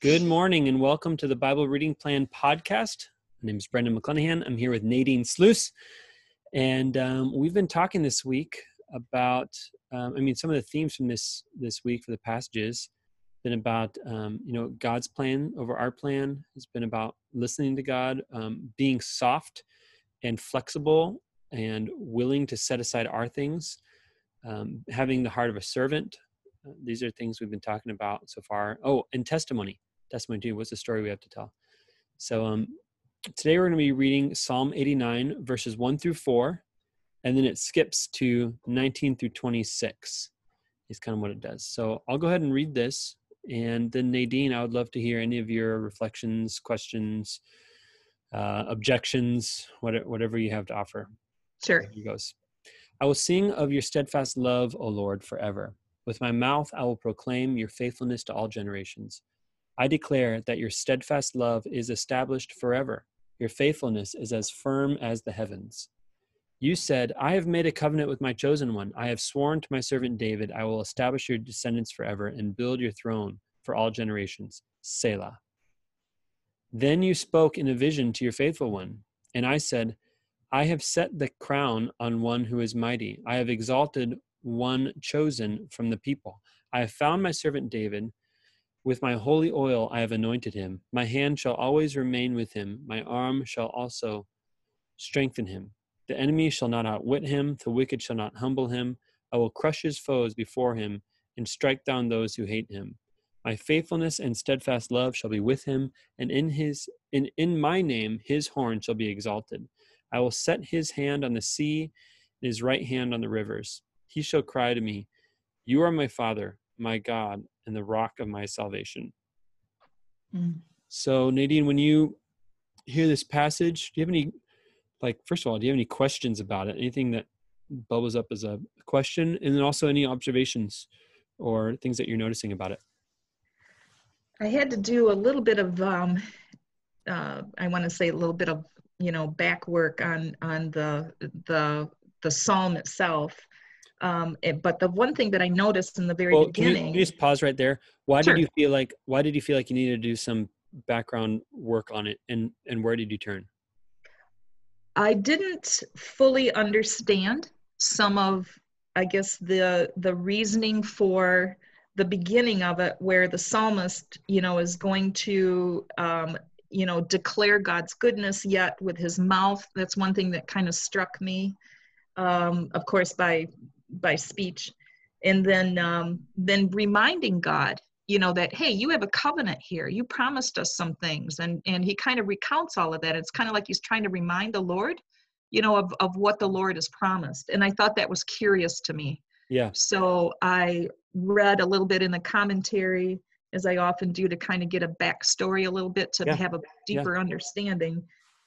Good morning and welcome to the Bible Reading Plan podcast. My name is Brendan McClenahan. I'm here with Nadine Sluice. And um, we've been talking this week about, um, I mean, some of the themes from this this week for the passages been about, um, you know, God's plan over our plan. It's been about listening to God, um, being soft and flexible and willing to set aside our things, um, having the heart of a servant. Uh, these are things we've been talking about so far. Oh, and testimony testimony to what's the story we have to tell? So um today we're going to be reading psalm 89 verses 1 through 4 and then it skips to 19 through 26 is kind of what it does. So i'll go ahead and read this and then nadine i would love to hear any of your reflections questions uh, objections whatever you have to offer. Sure. Here goes i will sing of your steadfast love o lord forever. With my mouth i will proclaim your faithfulness to all generations I declare that your steadfast love is established forever. Your faithfulness is as firm as the heavens. You said, I have made a covenant with my chosen one. I have sworn to my servant David, I will establish your descendants forever and build your throne for all generations. Selah. Then you spoke in a vision to your faithful one, and I said, I have set the crown on one who is mighty. I have exalted one chosen from the people. I have found my servant David. With my holy oil I have anointed him. My hand shall always remain with him. My arm shall also strengthen him. The enemy shall not outwit him. The wicked shall not humble him. I will crush his foes before him and strike down those who hate him. My faithfulness and steadfast love shall be with him, and in his in, in my name his horn shall be exalted. I will set his hand on the sea and his right hand on the rivers. He shall cry to me, You are my father, my God, and the rock of my salvation. Mm. So, Nadine, when you hear this passage, do you have any, like, first of all, do you have any questions about it? Anything that bubbles up as a question? And then also any observations or things that you're noticing about it? I had to do a little bit of, um, uh, I want to say a little bit of, you know, back work on on the the the psalm itself um, it, but the one thing that I noticed in the very well, beginning. Can you, can you, just pause right there? Why sure. did you feel like? Why did you feel like you needed to do some background work on it, and and where did you turn? I didn't fully understand some of, I guess the the reasoning for the beginning of it, where the psalmist, you know, is going to um, you know declare god's goodness yet with his mouth that's one thing that kind of struck me um, of course by by speech and then um, then reminding god you know that hey you have a covenant here. You promised us some things. And and he kind of recounts all of that. It's kind of like he's trying to remind the lord you know of, of what the lord has promised. And i thought that was curious to me. Yeah. So i read a little bit in the commentary as i often do to kind of get a backstory a little bit to yeah. have a deeper yeah. understanding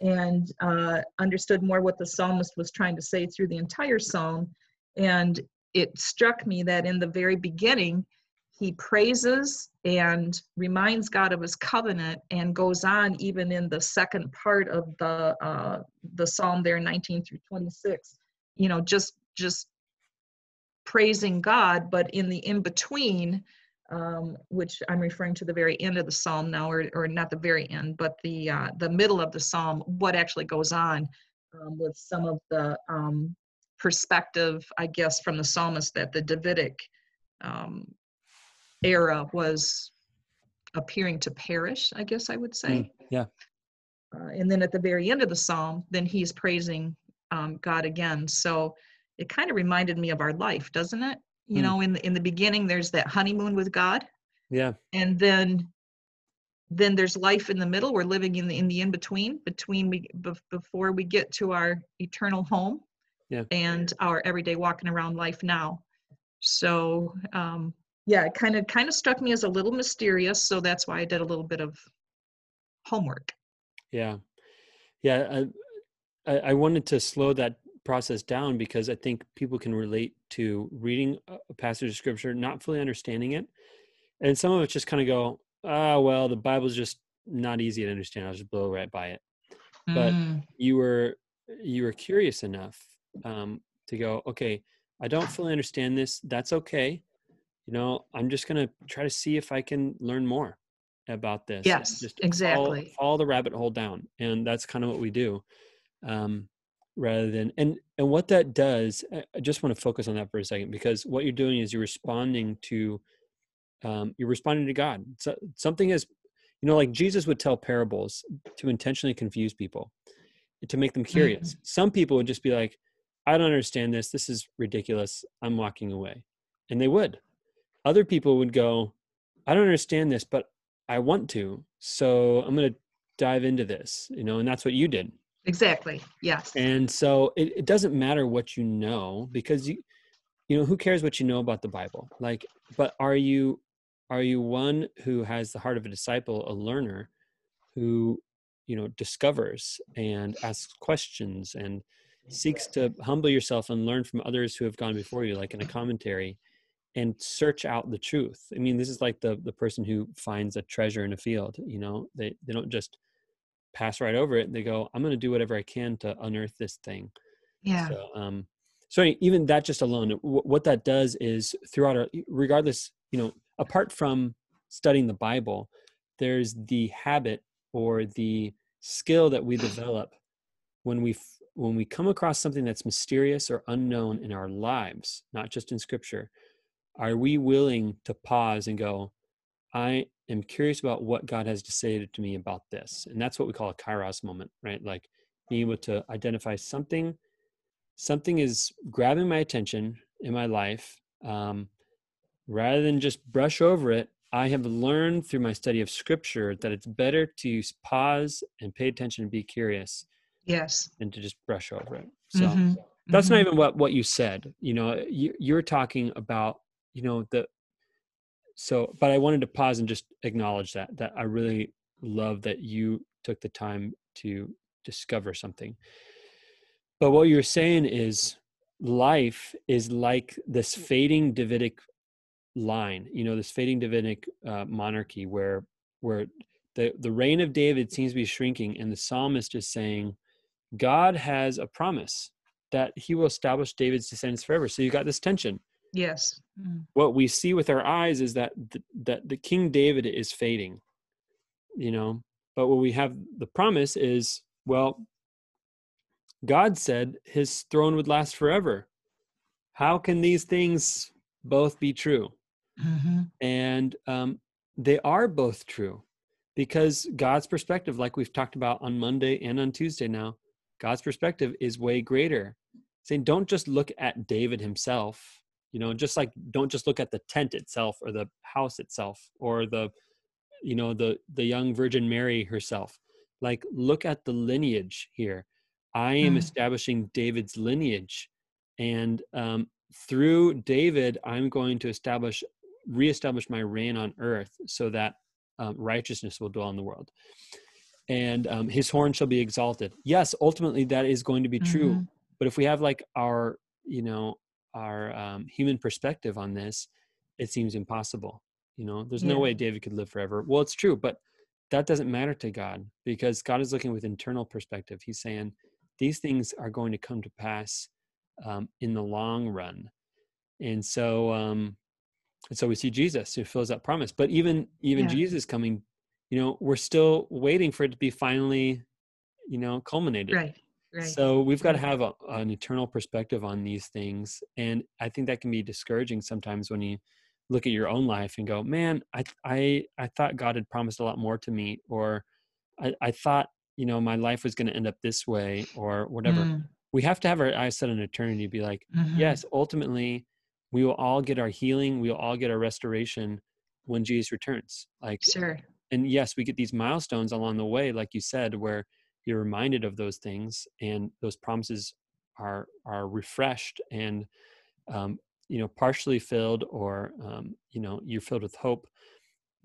and uh, understood more what the psalmist was trying to say through the entire psalm and it struck me that in the very beginning, he praises and reminds God of his covenant and goes on even in the second part of the uh, the psalm there 19 through 26 you know just just praising God. But in the in between um, which I'm referring to the very end of the psalm now or, or not the very end but the uh, the middle of the psalm what actually goes on um, with some of the um, perspective, I guess, from the psalmist that the Davidic um, era was appearing to perish, I guess I would say. Mm, yeah. Uh, and then at the very end of the psalm, then he's praising um, God again. So it kind of reminded me of our life, doesn't it? You mm. know, in the, in the beginning, there's that honeymoon with God. Yeah. And then then there's life in the middle. We're living in the in the in between between we before we get to our eternal home yeah. and our everyday walking around life now. So um, yeah, it kind of kind of struck me as a little mysterious. So that's why I did a little bit of homework. Yeah. Yeah. I, I wanted to slow that process down because I think people can relate to reading a passage of scripture, not fully understanding it. And some of it just kind of go, ah, oh, well, the Bible's just not easy to understand. I'll just blow right by it. Mm. But you were you were curious enough um, to go, okay, I don't fully understand this. That's okay. You know, I'm just gonna try to see if I can learn more about this. Yes, just exactly. Follow, follow the rabbit hole down, and that's kind of what we do. Um, rather than and and what that does i just want to focus on that for a second because what you're doing is you're responding to um, you're responding to god so, something is you know like jesus would tell parables to intentionally confuse people to make them curious mm-hmm. some people would just be like i don't understand this this is ridiculous i'm walking away and they would other people would go i don't understand this but i want to so i'm going to dive into this you know and that's what you did Exactly. Yes. And so it, it doesn't matter what you know because you you know who cares what you know about the Bible? Like but are you are you one who has the heart of a disciple, a learner who you know discovers and asks questions and seeks to humble yourself and learn from others who have gone before you like in a commentary and search out the truth i mean this is like the the person who finds a treasure in a field you know they they don't just pass right over it. They go, I'm going to do whatever I can to unearth this thing. Yeah. So, um, so even that just alone, w- what that does is throughout our, regardless, you know, apart from studying the Bible, there's the habit or the skill that we develop when we when we come across something that's mysterious or unknown in our lives, not just in Scripture. Are we willing to pause and go, I am curious about what God has to say to me about this. And that's what we call a kairos moment, right? Like being able to identify something, something is grabbing my attention in my life. Um, rather than just brush over it, I have learned through my study of scripture that it's better to pause and pay attention and be curious. Yes. and to just brush over it. So mm-hmm. that's mm-hmm. not even what, what you said. You know, you, you're talking about, you know, the so but i wanted to pause and just acknowledge that that i really love that you took the time to discover something but what you're saying is life is like this fading davidic line you know this fading davidic uh, monarchy where where the the reign of david seems to be shrinking and the psalmist is saying god has a promise that he will establish david's descendants forever so you got this tension Yes. Mm. What we see with our eyes is that the, that the King David is fading, you know. But what we have the promise is, well, God said His throne would last forever. How can these things both be true? Mm-hmm. And um, they are both true because God's perspective, like we've talked about on Monday and on Tuesday now, God's perspective is way greater. Saying, don't just look at David himself you know just like don't just look at the tent itself or the house itself or the you know the the young virgin mary herself like look at the lineage here i am mm. establishing david's lineage and um, through david i'm going to establish reestablish my reign on earth so that um, righteousness will dwell in the world and um, his horn shall be exalted yes ultimately that is going to be true mm-hmm. but if we have like our you know our um, human perspective on this, it seems impossible. You know, there's yeah. no way David could live forever. Well, it's true, but that doesn't matter to God because God is looking with internal perspective. He's saying these things are going to come to pass um, in the long run, and so um, and so we see Jesus who fills that promise. But even even yeah. Jesus coming, you know, we're still waiting for it to be finally, you know, culminated. Right. Right. So we've got to have a, an eternal perspective on these things, and I think that can be discouraging sometimes when you look at your own life and go, "Man, I I I thought God had promised a lot more to me," or "I I thought you know my life was going to end up this way," or whatever. Mm. We have to have our eyes set on eternity. Be like, mm-hmm. yes, ultimately, we will all get our healing. We will all get our restoration when Jesus returns. Like, sure. And yes, we get these milestones along the way, like you said, where you're reminded of those things and those promises are are refreshed and um, you know partially filled or um, you know you're filled with hope.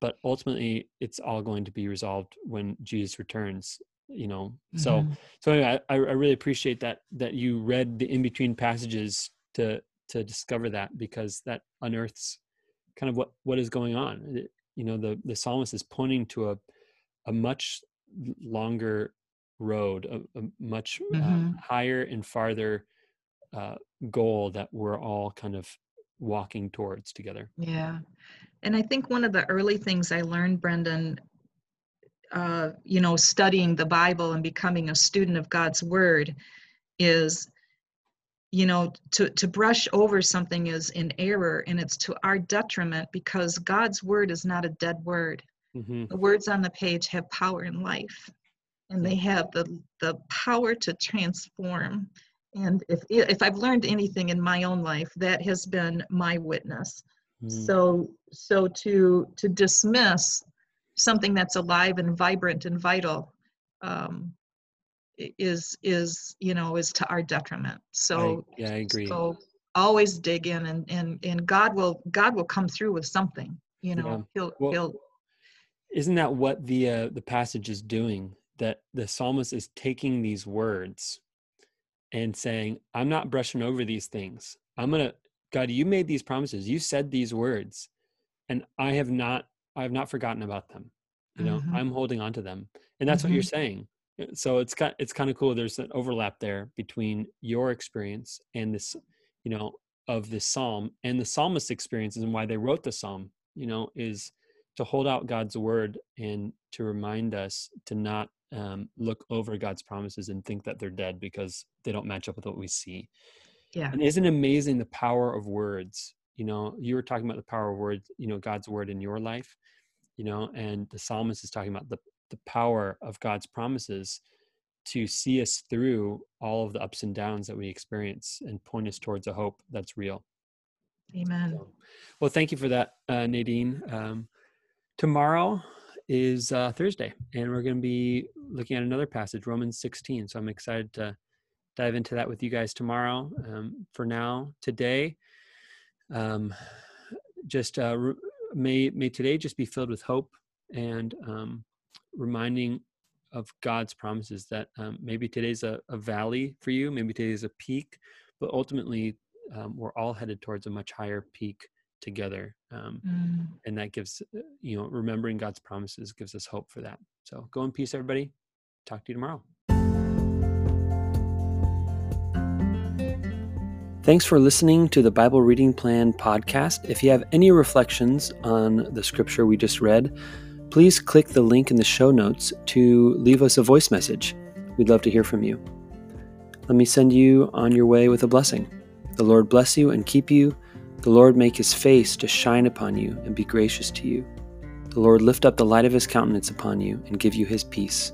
But ultimately it's all going to be resolved when jesus returns you know? Mm-hmm. so so anyway, I, I really appreciate that that you read the in between passages to to discover that because that unearths kind of what what is going on you know the the psalmist is pointing to a a much longer road a, a much uh, mm-hmm. uh, higher and farther uh, goal that we're all kind of walking towards together yeah and i think one of the early things i learned brendan uh, you know studying the bible and becoming a student of god's word is you know to to brush over something is in error and it's to our detriment because god's word is not a dead word mm-hmm. the words on the page have power in life and they have the the power to transform and if if i've learned anything in my own life that has been my witness mm-hmm. so so to to dismiss something that's alive and vibrant and vital um, is is you know is to our detriment so I, yeah i agree so always dig in and and and god will god will come through with something you know yeah. he'll well, he'll isn't that what the uh, the passage is doing that the psalmist is taking these words and saying i'm not brushing over these things i'm gonna god you made these promises you said these words and i have not i have not forgotten about them you know mm-hmm. i'm holding on to them and that's mm-hmm. what you're mm-hmm. saying so it's kind it's kind of cool there's an overlap there between your experience and this you know of this psalm and the psalmist's experiences and why they wrote the psalm you know is to hold out god's word and to remind us to not um, look over god's promises and think that they're dead because they don't match up with what we see. Yeah. And isn't amazing the power of words you know you were talking about the power of words you know god's word in your life you know and the psalmist is talking about the the power of God's promises to see us through all of the ups and downs that we experience and point us towards a hope that's real. Amen. So, well, thank you for that, uh, Nadine. Um, tomorrow is uh, Thursday, and we're going to be looking at another passage, Romans 16. So I'm excited to dive into that with you guys tomorrow. Um, for now, today, um, just uh, may may today just be filled with hope and um, reminding of God's promises that um, maybe today's a, a, valley for you, maybe today's a peak, but ultimately um, we're all headed towards a much higher peak together. Um, mm. And that gives, uh, you know, remembering God's promises gives us hope for that. So go in peace, everybody. Talk to you tomorrow. Thanks for listening to the Bible Reading Plan podcast. If you have any reflections on the scripture we just read, please click the link in the show notes to leave us a voice message. We'd love to hear from you. Let me send you on your way with a blessing. The Lord bless you and keep you. The Lord make his face to shine upon you and be gracious to you. The Lord lift up the light of his countenance upon you and give you his peace.